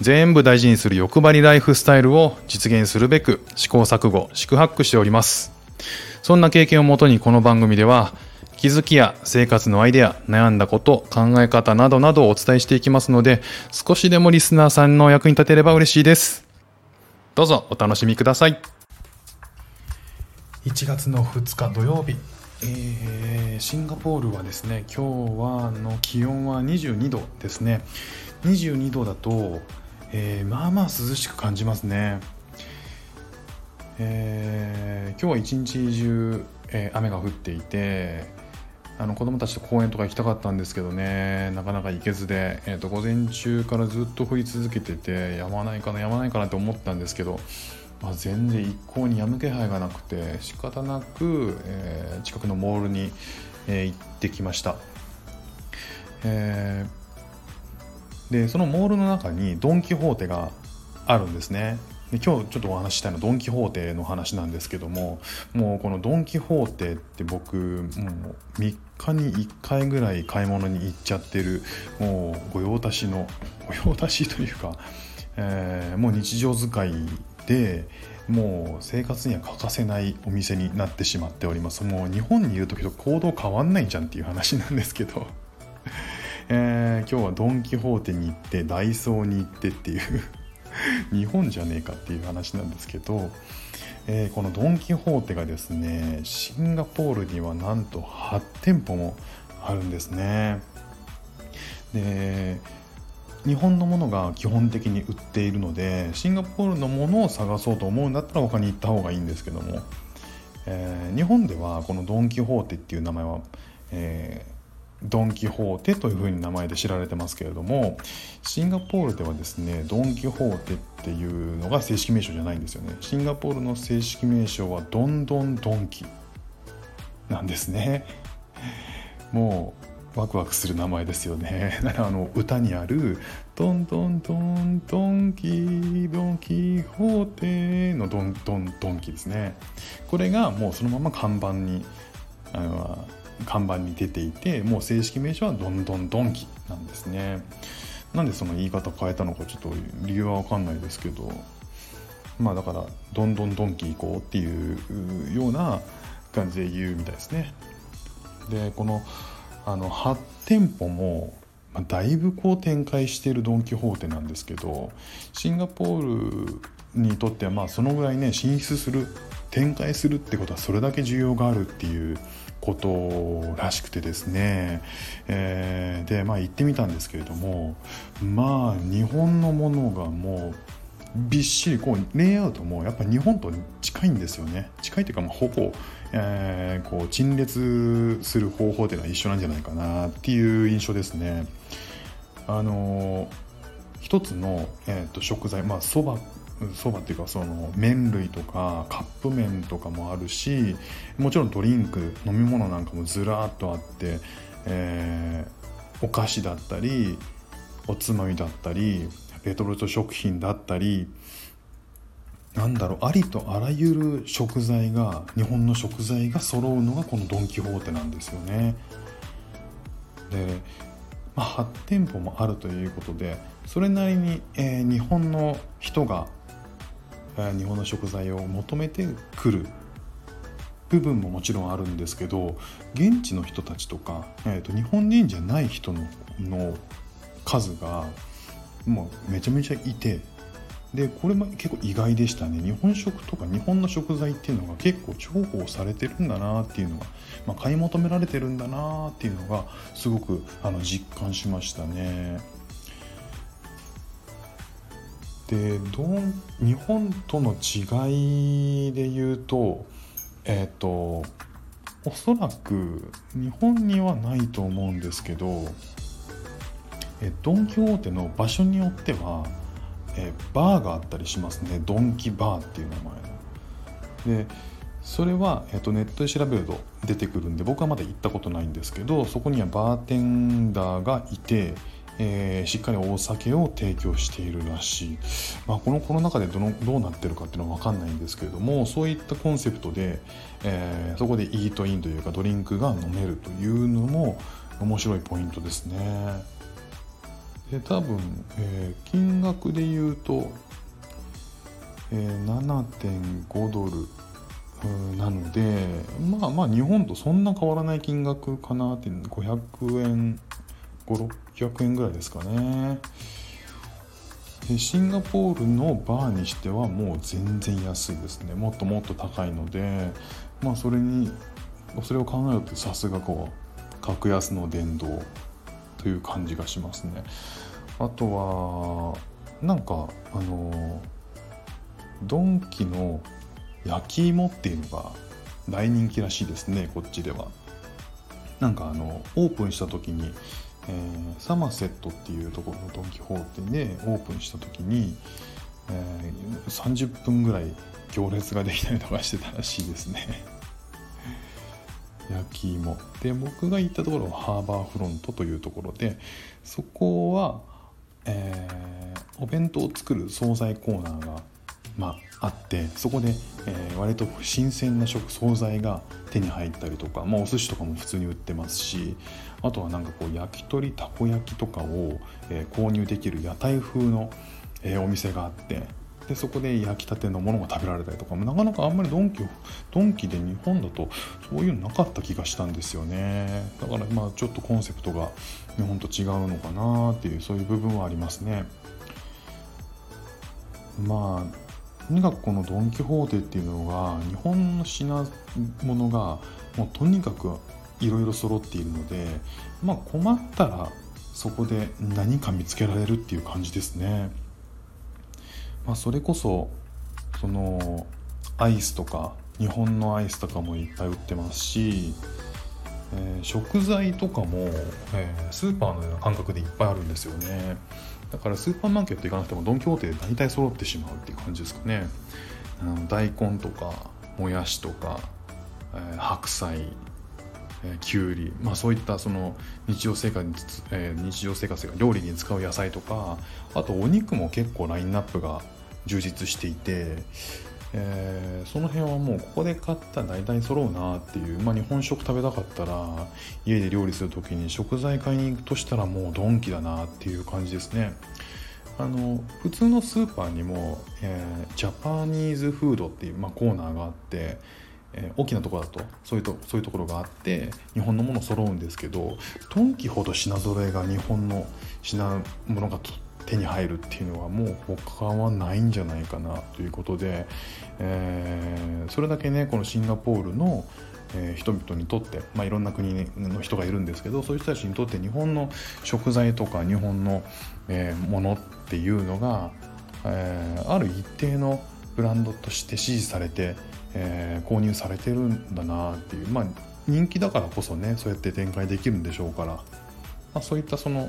全部大事にする欲張りライフスタイルを実現するべく試行錯誤四苦八苦しております。そんな経験をもとにこの番組では気づきや生活のアイデア悩んだこと考え方などなどをお伝えしていきますので少しでもリスナーさんの役に立てれば嬉しいです。どうぞお楽しみください。1月の2日土曜日。えー、シンガポールはですね今日はの気温は22度ですね。22度だと、えー、まあまあ涼しく感じますね、えー、今日は一日中、えー、雨が降っていてあの子供たちと公園とか行きたかったんですけどねなかなか行けずで、えーと、午前中からずっと降り続けててやまないかなやまないかなって思ったんですけど、まあ、全然一向に止む気配がなくて仕方なく、えー、近くのモールに、え、行ってきました。えーでそのモールの中にドン・キホーテがあるんですね。で今日ちょっとお話ししたいのはドン・キホーテの話なんですけどももうこのドン・キホーテって僕もう3日に1回ぐらい買い物に行っちゃってるもう御用達の御用達というか、えー、もう日常使いでもう生活には欠かせないお店になってしまっております。もう日本にいる時と行動変わんないじゃんっていう話なんですけど。えー、今日はドン・キホーテに行ってダイソーに行ってっていう 日本じゃねえかっていう話なんですけど、えー、このドン・キホーテがですねシンガポールにはなんと8店舗もあるんですね。で日本のものが基本的に売っているのでシンガポールのものを探そうと思うんだったら他に行った方がいいんですけども、えー、日本ではこのドン・キホーテっていう名前は、えードン・キホーテというふうに名前で知られてますけれどもシンガポールではですねドン・キホーテっていうのが正式名称じゃないんですよね。シンガポールの正式名称はドンドンドンキなんですね。もうワクワクする名前ですよね。あの歌にある「ドンドンドンドンキドンキホーテ」のドンドンドンキですね。これがもうそのまま看板にあの看板に出ていてもう正式名称はどんどんドンキなんですね。なんでその言い方変えたのかちょっと理由は分かんないですけどまあだからどんどんドンキ行こうっていうような感じで言うみたいですね。でこのあの8店舗もまあ、だいぶこう展開しているドン・キホーテなんですけどシンガポールにとってはまあそのぐらいね進出する展開するってことはそれだけ需要があるっていうことらしくてですね、えー、でまあ行ってみたんですけれどもまあ日本のものがもうびっしりこうレイアウトもやっぱ日本と近いんですよね。近いというかまあほぼ、えー、こう陳列する方法というのは一緒なんじゃないかなっていう印象ですね。あの一つの、えーと、食材まあそばそばっていうかその麺類とかカップ麺とかもあるしもちろんドリンク飲み物なんかもずらっとあって、えー、お菓子だったりおつまみだったりレトルト食品だったりなんだろうありとあらゆる食材が日本の食材が揃うのがこのドン・キホーテなんですよね。で、まあ、8店舗もあるということでそれなりに、えー、日本の人がえ日本の食材を求めてくる部分ももちろんあるんですけど現地の人たちとか、えーと、日本人じゃない人のの数がもうめちゃめちゃいてでこれも結構意外でしたね日本食とか日本の食材っていうのが結構重宝されてるんだなっていうのが、まあ、買い求められてるんだなっていうのがすごくあの実感しましたね。でどう日本との違いで言うとえっ、ー、とおそらく日本にはないと思うんですけどえドン・キホーテの場所によってはえバーがあったりしますね。ドンキバーっていう名前の。でそれは、えっと、ネットで調べると出てくるんで僕はまだ行ったことないんですけどそこにはバーテンダーがいて、えー、しっかりお酒を提供しているらしい、まあ、このコロナ禍でどのどうなってるかっていうのは分かんないんですけれどもそういったコンセプトで、えー、そこでイートインというかドリンクが飲めるというのも面白いポイントですね。で多分、えー、金額で言うと、えー、7.5ドルなのでまあまあ日本とそんな変わらない金額かなって500円5600円ぐらいですかね。シンガポールのバーにしてはもう全然安いですね。もっともっと高いのでまあそれにそれを考えるとさすがこう格安の殿堂という感じがしますね。あとはなんかあのドンキの焼き芋っていうのが大人気らしいですねこっちでは。なんかあのオープンした時に、えー、サマセットっていうところのドン・キホーテでオープンした時に、えー、30分ぐらい行列ができたりとかしてたらしいですね。焼き芋。で僕が行ったところはハーバーフロントというところでそこは、えー、お弁当を作る惣菜コーナーがまあ、ってそこで、えー、割と新鮮な食惣菜が手に入ったりとか、まあ、お寿司とかも普通に売ってますしあとはなんかこう焼き鳥たこ焼きとかを、えー、購入できる屋台風の、え、お店があってでそこで焼きたてのものが食べられたりとかもなかなかあんまりドンキドンキで日本だとそういうのなかった気がしたんですよねだからまあちょっとコンセプトが日本と違うのかなっていうそういう部分はありますねまあとにかくこのドン・キホーテっていうのが日本の品物がもうとにかくいろいろ揃っているのでまあ困ったらそこで何か見つけられるっていう感じですね。まあ、それこそそのアイスとか日本のアイスとかもいっぱい売ってますし、えー、食材とかも、えー、スーパーのような感覚でいっぱいあるんですよね。だからスーパーマーケット行かなくてもドン・キホーテで大体揃ってしまうっていう感じですかねあの大根とかもやしとか、えー、白菜えきゅうり、まあ、そういったその日常生活、えー、日常生活が料理に使う野菜とかあとお肉も結構ラインナップが充実していてえー、その辺はもうここで買ったら大体揃うなっていう、まあ、日本食食べたかったら家で料理する時に食材買いに行くとしたらもうドンキだなっていう感じですね。あの普通のスーパーにも、えー、ジャパニーズフードっていう、まあ、コーナーがあってえー、大きなところだとそういうとそういうところがあって日本のもの揃うんですけどドンキほど品揃えが日本の品物が手に入るっていうのはもう他はないんじゃないかなということで、えー、それだけねこのシンガポールの、人々にとって、まあ、いろんな国の人がいるんですけどそういう人たちにとって日本の食材とか日本の、ものっていうのが、えー、ある一定のブランドとして支持されて、えー、購入されてるんだなっていうまあ人気だからこそねそうやって展開できるんでしょうから、まあ、そういったその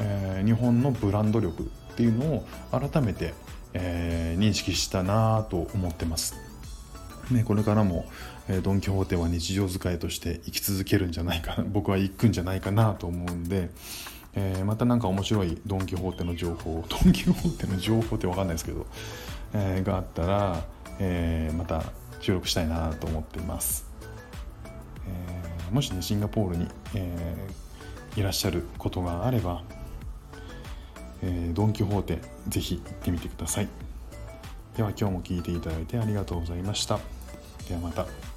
えー、日本のブランド力っていうのを改めて、えー、認識したなと思ってます。ね、これからも、えー、ドン・キホーテは日常使いとして生き続けるんじゃないか 僕は行くんじゃないかなと思うんで、えー、また何か面白いドン・キホーテの情報 ドン・キホーテの情報って分かんないですけど、えー、があったら、えー、また収録したいなと思ってます、えー、もしねシンガポールに、えー、いらっしゃることがあればえー、ドン・キホーテぜひ行ってみてください。では今日も聴いていただいてありがとうございました。ではまた。